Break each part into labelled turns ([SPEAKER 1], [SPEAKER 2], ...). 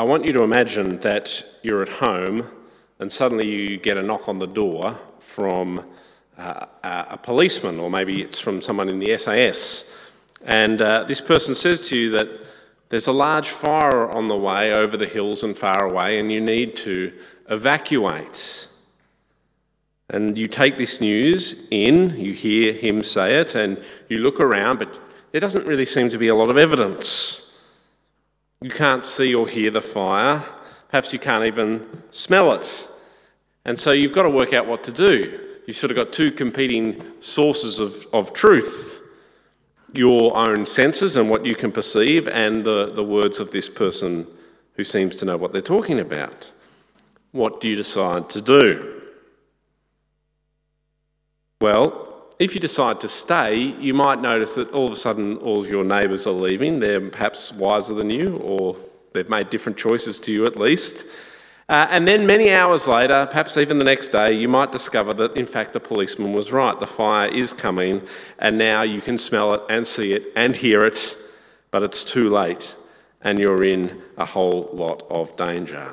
[SPEAKER 1] I want you to imagine that you're at home and suddenly you get a knock on the door from uh, a policeman, or maybe it's from someone in the SES. And uh, this person says to you that there's a large fire on the way over the hills and far away, and you need to evacuate. And you take this news in, you hear him say it, and you look around, but there doesn't really seem to be a lot of evidence. You can't see or hear the fire. Perhaps you can't even smell it. And so you've got to work out what to do. You've sort of got two competing sources of, of truth your own senses and what you can perceive, and the, the words of this person who seems to know what they're talking about. What do you decide to do? Well, if you decide to stay, you might notice that all of a sudden all of your neighbours are leaving. They're perhaps wiser than you, or they've made different choices to you at least. Uh, and then many hours later, perhaps even the next day, you might discover that in fact the policeman was right. The fire is coming, and now you can smell it and see it and hear it, but it's too late, and you're in a whole lot of danger.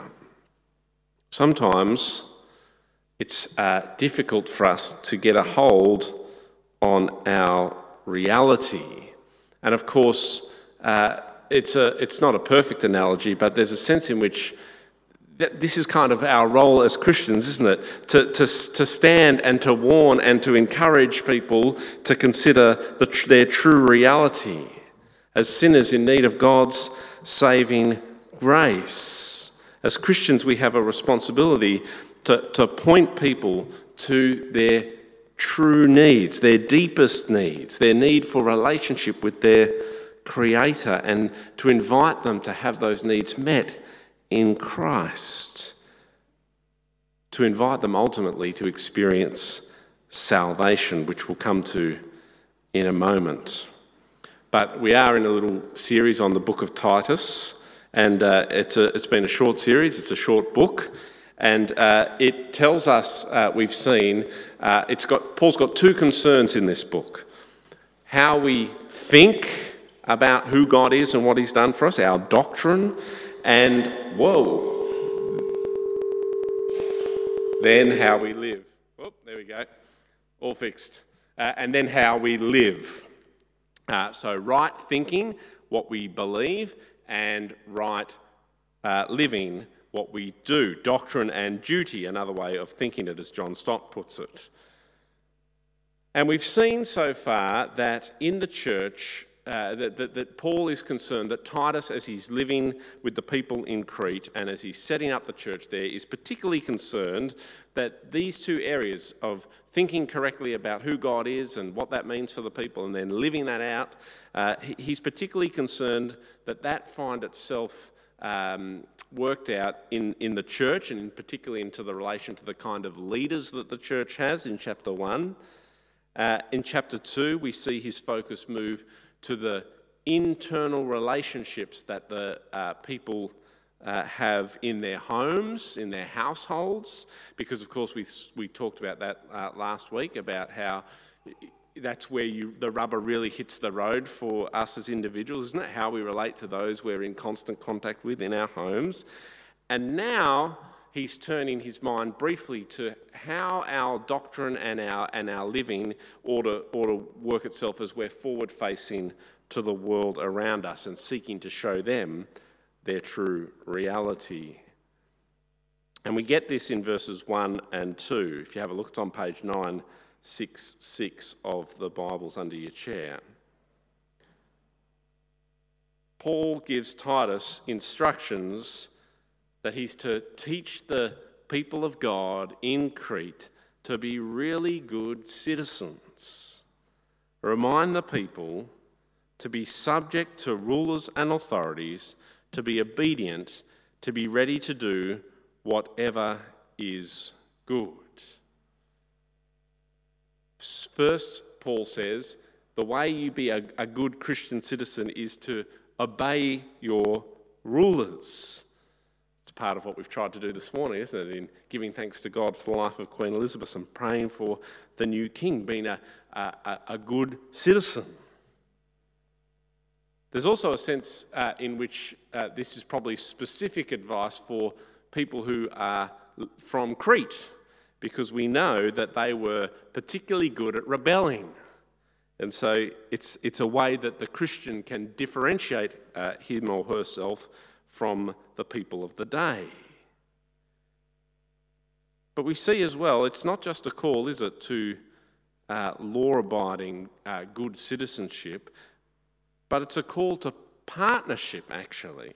[SPEAKER 1] Sometimes it's uh, difficult for us to get a hold on our reality. And of course, uh, it's, a, it's not a perfect analogy, but there's a sense in which this is kind of our role as Christians, isn't it? To, to, to stand and to warn and to encourage people to consider the, their true reality as sinners in need of God's saving grace. As Christians, we have a responsibility to, to point people to their true needs, their deepest needs, their need for relationship with their Creator, and to invite them to have those needs met in Christ. To invite them ultimately to experience salvation, which we'll come to in a moment. But we are in a little series on the book of Titus, and uh, it's, a, it's been a short series, it's a short book. And uh, it tells us, uh, we've seen, uh, it's got, Paul's got two concerns in this book how we think about who God is and what He's done for us, our doctrine, and whoa, then how we live. Oh, there we go, all fixed. Uh, and then how we live. Uh, so, right thinking, what we believe, and right uh, living what we do. Doctrine and duty, another way of thinking it, as John Stott puts it. And we've seen so far that in the church, uh, that, that, that, Paul is concerned that Titus, as he's living with the people in Crete and as he's setting up the church there, is particularly concerned that these two areas of thinking correctly about who God is and what that means for the people and then living that out, uh, he's particularly concerned that that find itself um, worked out in, in the church and in particularly into the relation to the kind of leaders that the church has in chapter 1. Uh, in chapter 2, we see his focus move to the internal relationships that the uh, people uh, have in their homes, in their households, because of course we, we talked about that uh, last week about how that's where you, the rubber really hits the road for us as individuals, isn't it? How we relate to those we're in constant contact with in our homes. And now he's turning his mind briefly to how our doctrine and our, and our living ought to, ought to work itself as we're forward facing to the world around us and seeking to show them their true reality. And we get this in verses 1 and 2. If you have a look, it's on page 9 6 6 of the Bibles under your chair. Paul gives Titus instructions that he's to teach the people of God in Crete to be really good citizens. Remind the people to be subject to rulers and authorities, to be obedient, to be ready to do whatever is good. First, Paul says, the way you be a, a good Christian citizen is to obey your rulers. It's part of what we've tried to do this morning, isn't it? In giving thanks to God for the life of Queen Elizabeth and praying for the new king, being a, a, a good citizen. There's also a sense uh, in which uh, this is probably specific advice for people who are from Crete, because we know that they were particularly good at rebelling. And so it's, it's a way that the Christian can differentiate uh, him or herself from the people of the day. But we see as well, it's not just a call, is it, to uh, law abiding uh, good citizenship, but it's a call to partnership, actually.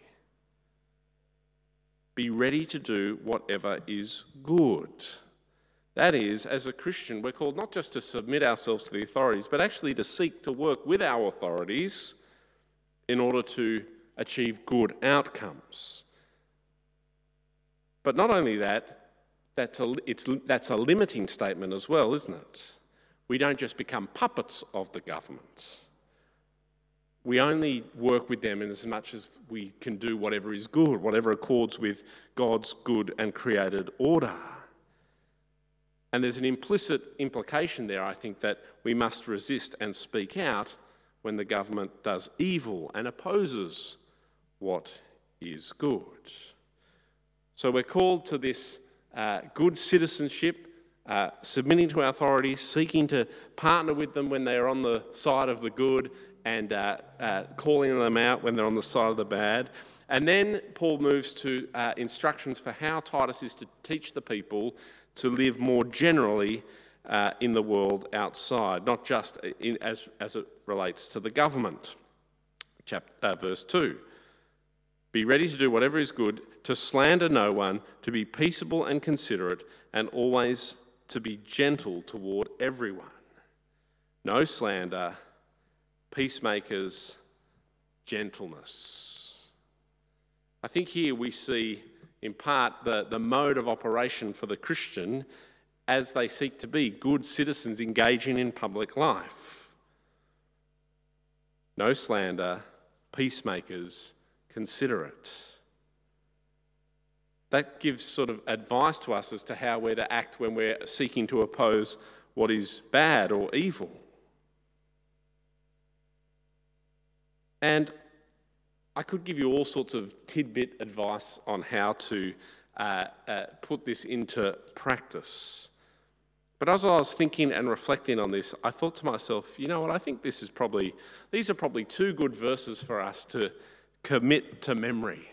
[SPEAKER 1] Be ready to do whatever is good. That is, as a Christian, we're called not just to submit ourselves to the authorities, but actually to seek to work with our authorities in order to achieve good outcomes. But not only that, that's a, that's a limiting statement as well, isn't it? We don't just become puppets of the government. We only work with them in as much as we can do whatever is good, whatever accords with God's good and created order. And there's an implicit implication there, I think, that we must resist and speak out when the government does evil and opposes what is good. So we're called to this uh, good citizenship, uh, submitting to authorities, seeking to partner with them when they're on the side of the good, and uh, uh, calling them out when they're on the side of the bad. And then Paul moves to uh, instructions for how Titus is to teach the people to live more generally uh, in the world outside, not just in, as, as it relates to the government. Chapter, uh, verse 2 Be ready to do whatever is good, to slander no one, to be peaceable and considerate, and always to be gentle toward everyone. No slander peacemakers, gentleness. I think here we see, in part, the, the mode of operation for the Christian as they seek to be good citizens engaging in public life. No slander, peacemakers, considerate. That gives sort of advice to us as to how we're to act when we're seeking to oppose what is bad or evil. And I could give you all sorts of tidbit advice on how to uh, uh, put this into practice. But as I was thinking and reflecting on this, I thought to myself, you know what, I think this is probably, these are probably two good verses for us to commit to memory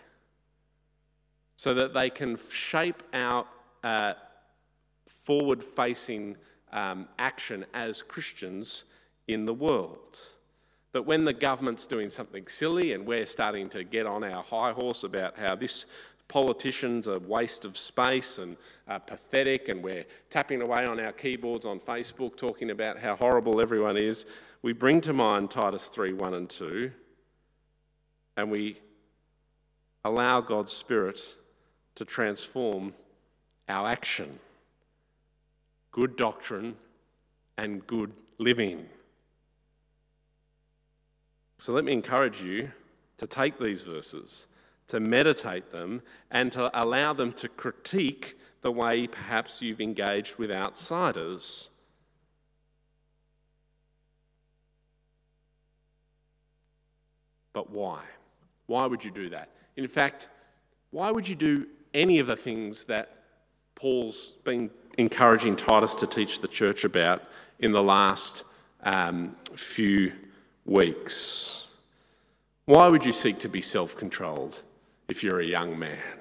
[SPEAKER 1] so that they can shape our uh, forward facing um, action as Christians in the world. But when the government's doing something silly and we're starting to get on our high horse about how this politician's a waste of space and uh, pathetic, and we're tapping away on our keyboards on Facebook talking about how horrible everyone is, we bring to mind Titus 3 1 and 2, and we allow God's Spirit to transform our action. Good doctrine and good living. So let me encourage you to take these verses, to meditate them, and to allow them to critique the way perhaps you've engaged with outsiders. But why? Why would you do that? In fact, why would you do any of the things that Paul's been encouraging Titus to teach the church about in the last um, few weeks. Why would you seek to be self controlled if you're a young man?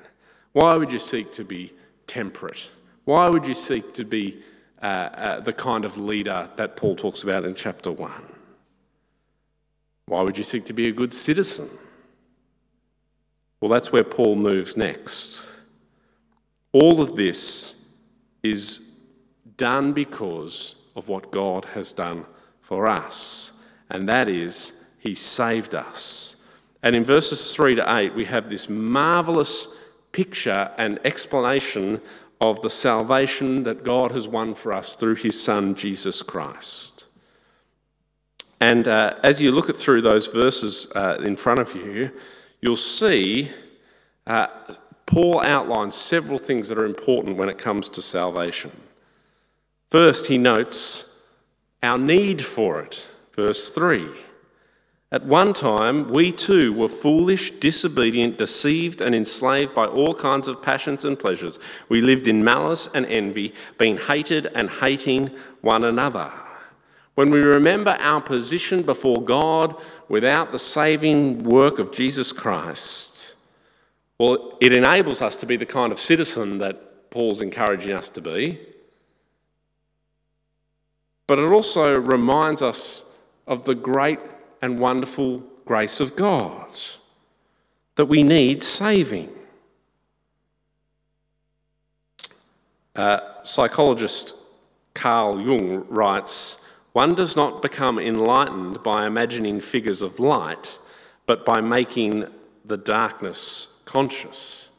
[SPEAKER 1] Why would you seek to be temperate? Why would you seek to be uh, uh, the kind of leader that Paul talks about in chapter 1? Why would you seek to be a good citizen? Well, that's where Paul moves next. All of this is done because of what God has done for us and that is, He saved us. And in verses 3 to 8, we have this marvelous picture and explanation of the salvation that God has won for us through His Son, Jesus Christ. And uh, as you look at through those verses uh, in front of you, you'll see uh, Paul outlines several things that are important when it comes to salvation. First, he notes our need for it. Verse 3 At one time, we too were foolish, disobedient, deceived, and enslaved by all kinds of passions and pleasures. We lived in malice and envy, being hated and hating one another. When we remember our position before God without the saving work of Jesus Christ, well, it enables us to be the kind of citizen that Paul's encouraging us to be. But it also reminds us of the great and wonderful grace of God, that we need saving. Uh, psychologist Carl Jung writes One does not become enlightened by imagining figures of light, but by making the darkness conscious.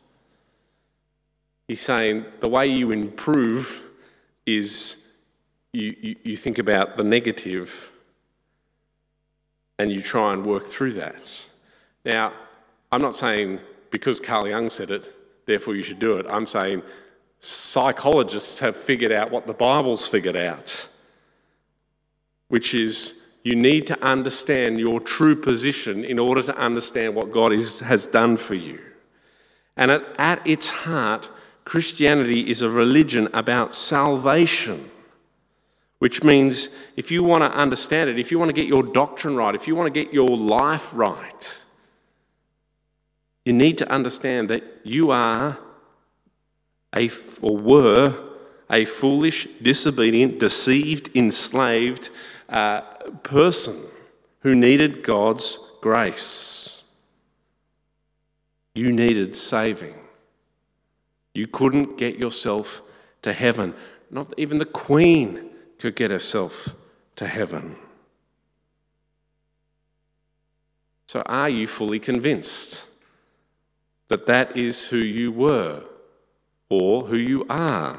[SPEAKER 1] He's saying the way you improve is you, you, you think about the negative and you try and work through that. Now, I'm not saying because Carl Jung said it, therefore you should do it. I'm saying psychologists have figured out what the Bible's figured out, which is you need to understand your true position in order to understand what God is, has done for you. And at, at its heart, Christianity is a religion about salvation which means if you want to understand it, if you want to get your doctrine right, if you want to get your life right, you need to understand that you are a, or were a foolish, disobedient, deceived, enslaved uh, person who needed God's grace. You needed saving. You couldn't get yourself to heaven. Not even the Queen could get herself to heaven. So, are you fully convinced that that is who you were or who you are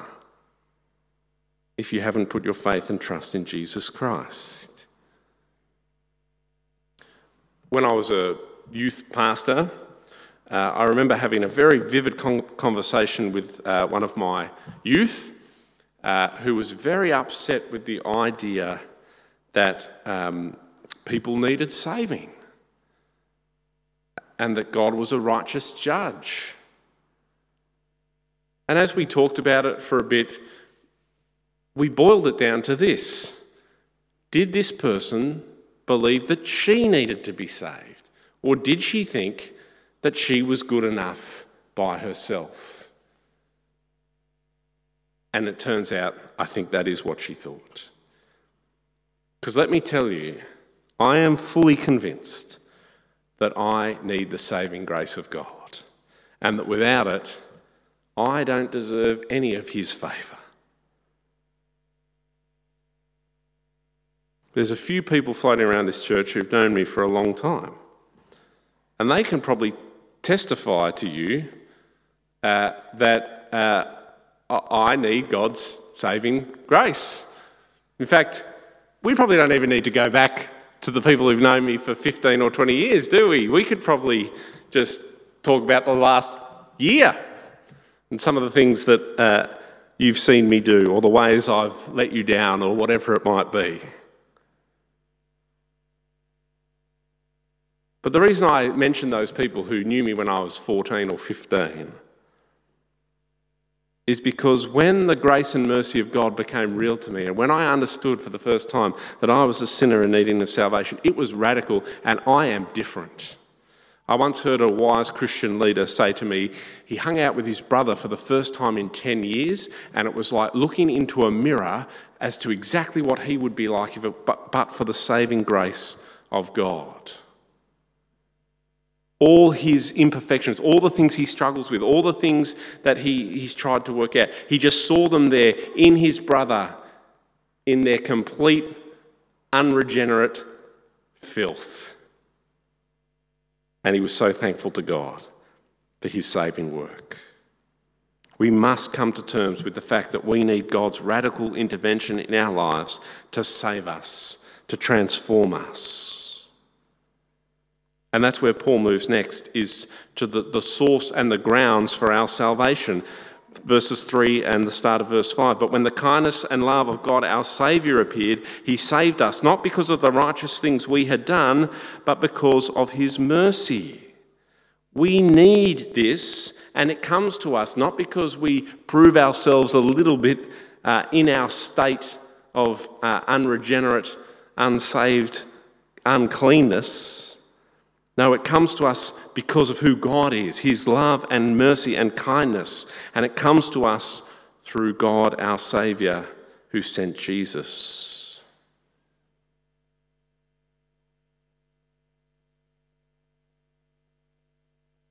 [SPEAKER 1] if you haven't put your faith and trust in Jesus Christ? When I was a youth pastor, uh, I remember having a very vivid con- conversation with uh, one of my youth uh, who was very upset with the idea that um, people needed saving and that God was a righteous judge. And as we talked about it for a bit, we boiled it down to this Did this person believe that she needed to be saved? Or did she think that she was good enough by herself? And it turns out, I think that is what she thought. Because let me tell you, I am fully convinced that I need the saving grace of God, and that without it, I don't deserve any of His favour. There's a few people floating around this church who've known me for a long time, and they can probably testify to you uh, that. Uh, I need God's saving grace. In fact, we probably don't even need to go back to the people who've known me for 15 or 20 years, do we? We could probably just talk about the last year and some of the things that uh, you've seen me do, or the ways I've let you down, or whatever it might be. But the reason I mention those people who knew me when I was 14 or 15 is because when the grace and mercy of God became real to me, and when I understood for the first time that I was a sinner in needing of salvation, it was radical, and I am different. I once heard a wise Christian leader say to me, he hung out with his brother for the first time in 10 years, and it was like looking into a mirror as to exactly what he would be like if it, but, but for the saving grace of God all his imperfections, all the things he struggles with, all the things that he, he's tried to work out. He just saw them there in his brother, in their complete, unregenerate filth. And he was so thankful to God for his saving work. We must come to terms with the fact that we need God's radical intervention in our lives to save us, to transform us. And that's where Paul moves next, is to the, the source and the grounds for our salvation. verses 3 and the start of verse 5. But when the kindness and love of God our Saviour appeared, he saved us, not because of the righteous things we had done, but because of his mercy. We need this, and it comes to us not because we prove ourselves a little bit uh, in our state of uh, unregenerate, unsaved uncleanness. No, it comes to us because of who God is, His love and mercy and kindness. And it comes to us through God, our Saviour, who sent Jesus.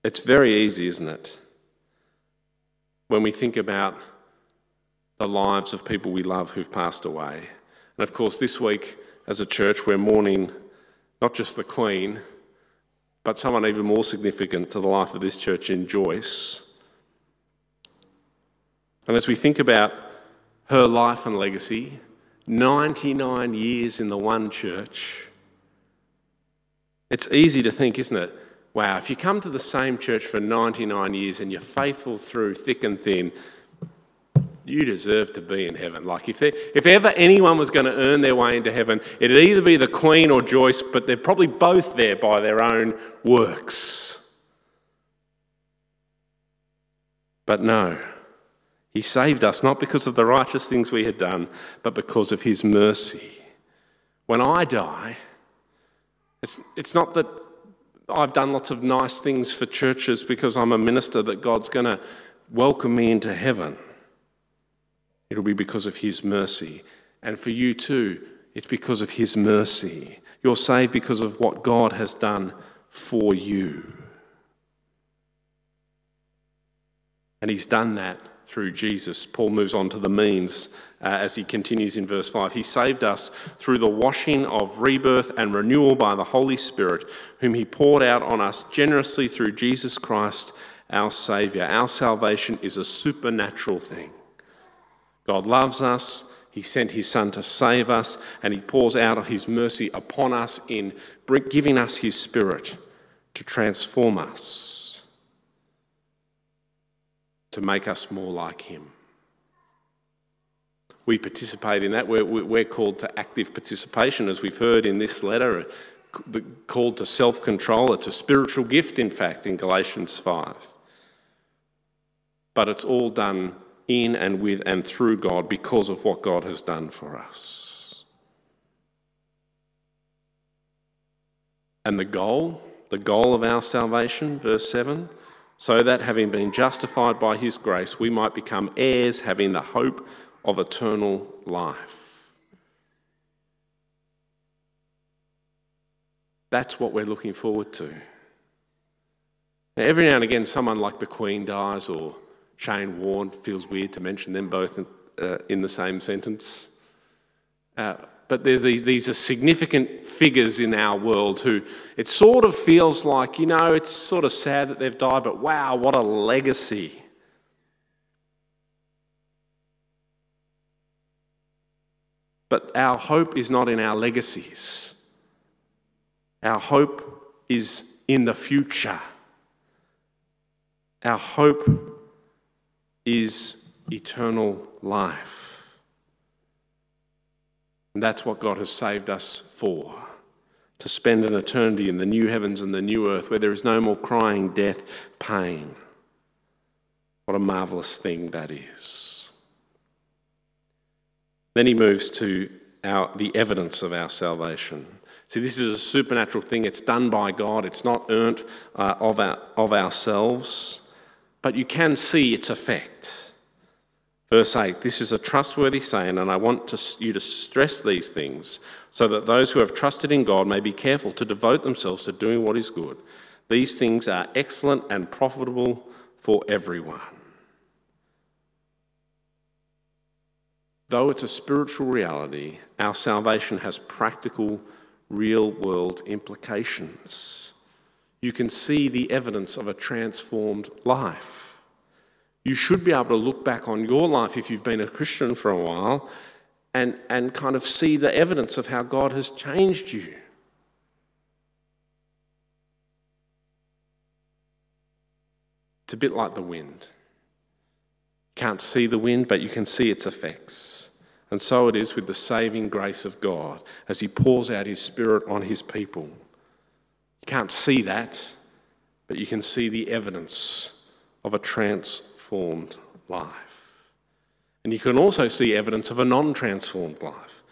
[SPEAKER 1] It's very easy, isn't it? When we think about the lives of people we love who've passed away. And of course, this week as a church, we're mourning not just the Queen, but someone even more significant to the life of this church in Joyce. And as we think about her life and legacy, 99 years in the one church, it's easy to think, isn't it? Wow, if you come to the same church for 99 years and you're faithful through thick and thin, you deserve to be in heaven. Like, if, there, if ever anyone was going to earn their way into heaven, it'd either be the Queen or Joyce, but they're probably both there by their own works. But no, He saved us not because of the righteous things we had done, but because of His mercy. When I die, it's, it's not that I've done lots of nice things for churches because I'm a minister that God's going to welcome me into heaven. It'll be because of His mercy. And for you too, it's because of His mercy. You're saved because of what God has done for you. And He's done that through Jesus. Paul moves on to the means uh, as he continues in verse 5. He saved us through the washing of rebirth and renewal by the Holy Spirit, whom He poured out on us generously through Jesus Christ, our Saviour. Our salvation is a supernatural thing. God loves us. He sent his Son to save us, and he pours out his mercy upon us in giving us his Spirit to transform us, to make us more like him. We participate in that. We're, we're called to active participation, as we've heard in this letter, called to self control. It's a spiritual gift, in fact, in Galatians 5. But it's all done in and with and through God because of what God has done for us. And the goal, the goal of our salvation, verse 7 so that having been justified by his grace, we might become heirs, having the hope of eternal life. That's what we're looking forward to. Now, every now and again, someone like the Queen dies or Shane Warne, feels weird to mention them both in, uh, in the same sentence. Uh, but there's these, these are significant figures in our world who it sort of feels like, you know, it's sort of sad that they've died, but wow, what a legacy. But our hope is not in our legacies. Our hope is in the future. Our hope is eternal life. And that's what God has saved us for to spend an eternity in the new heavens and the new earth where there is no more crying, death, pain. What a marvelous thing that is. Then he moves to our, the evidence of our salvation. See, this is a supernatural thing. It's done by God, it's not earned uh, of, our, of ourselves but you can see its effect. Verse 8 This is a trustworthy saying, and I want to, you to stress these things so that those who have trusted in God may be careful to devote themselves to doing what is good. These things are excellent and profitable for everyone. Though it's a spiritual reality, our salvation has practical, real world implications you can see the evidence of a transformed life. You should be able to look back on your life if you've been a Christian for a while and, and kind of see the evidence of how God has changed you. It's a bit like the wind. can't see the wind, but you can see its effects. And so it is with the saving grace of God as He pours out His Spirit on His people. Can't see that, but you can see the evidence of a transformed life. And you can also see evidence of a non transformed life.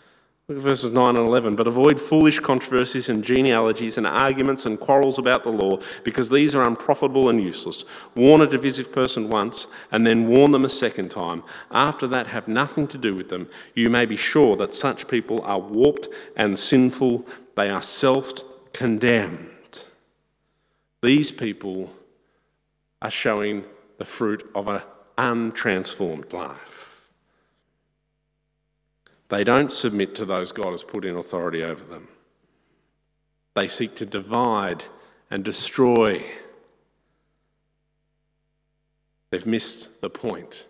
[SPEAKER 1] Look at verses 9 and 11. But avoid foolish controversies and genealogies and arguments and quarrels about the law, because these are unprofitable and useless. Warn a divisive person once, and then warn them a second time. After that, have nothing to do with them. You may be sure that such people are warped and sinful, they are self condemned. These people are showing the fruit of an untransformed life. They don't submit to those God has put in authority over them. They seek to divide and destroy. They've missed the point.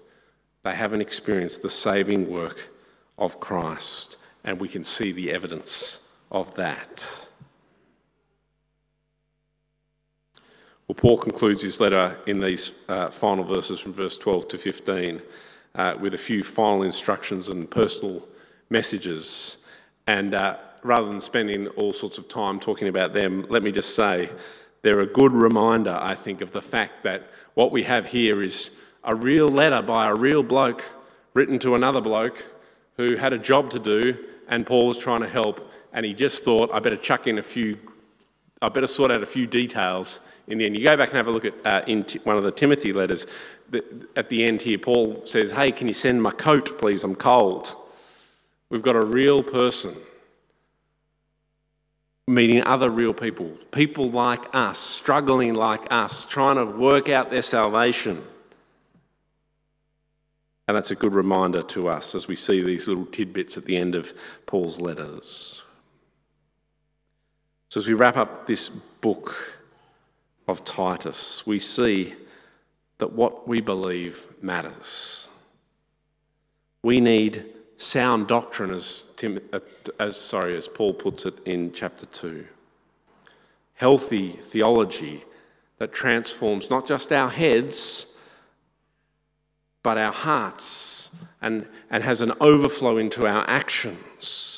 [SPEAKER 1] They haven't experienced the saving work of Christ, and we can see the evidence of that. Well, Paul concludes his letter in these uh, final verses from verse 12 to 15 uh, with a few final instructions and personal messages. And uh, rather than spending all sorts of time talking about them, let me just say they're a good reminder, I think, of the fact that what we have here is a real letter by a real bloke written to another bloke who had a job to do, and Paul was trying to help, and he just thought, I better chuck in a few, I better sort out a few details in the end. You go back and have a look at uh, in t- one of the Timothy letters. The, at the end here, Paul says, Hey, can you send my coat, please? I'm cold. We've got a real person meeting other real people, people like us, struggling like us, trying to work out their salvation. And that's a good reminder to us as we see these little tidbits at the end of Paul's letters. So, as we wrap up this book of Titus, we see that what we believe matters. We need sound doctrine, as, Tim, uh, as, sorry, as Paul puts it in chapter 2. Healthy theology that transforms not just our heads, but our hearts and, and has an overflow into our actions.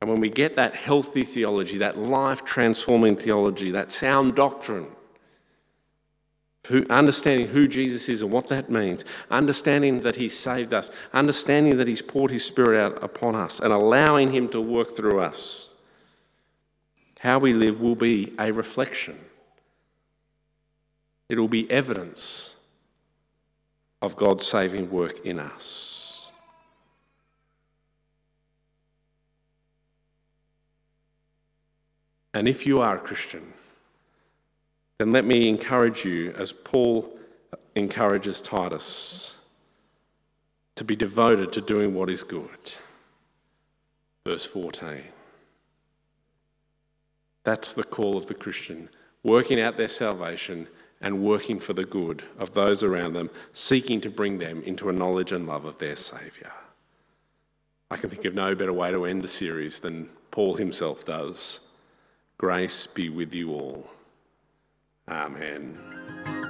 [SPEAKER 1] And when we get that healthy theology, that life transforming theology, that sound doctrine, who, understanding who Jesus is and what that means, understanding that He saved us, understanding that He's poured His Spirit out upon us, and allowing Him to work through us. How we live will be a reflection, it will be evidence of God's saving work in us. And if you are a Christian, then let me encourage you, as Paul encourages Titus, to be devoted to doing what is good. Verse 14. That's the call of the Christian, working out their salvation and working for the good of those around them, seeking to bring them into a knowledge and love of their Saviour. I can think of no better way to end the series than Paul himself does. Grace be with you all. Amen.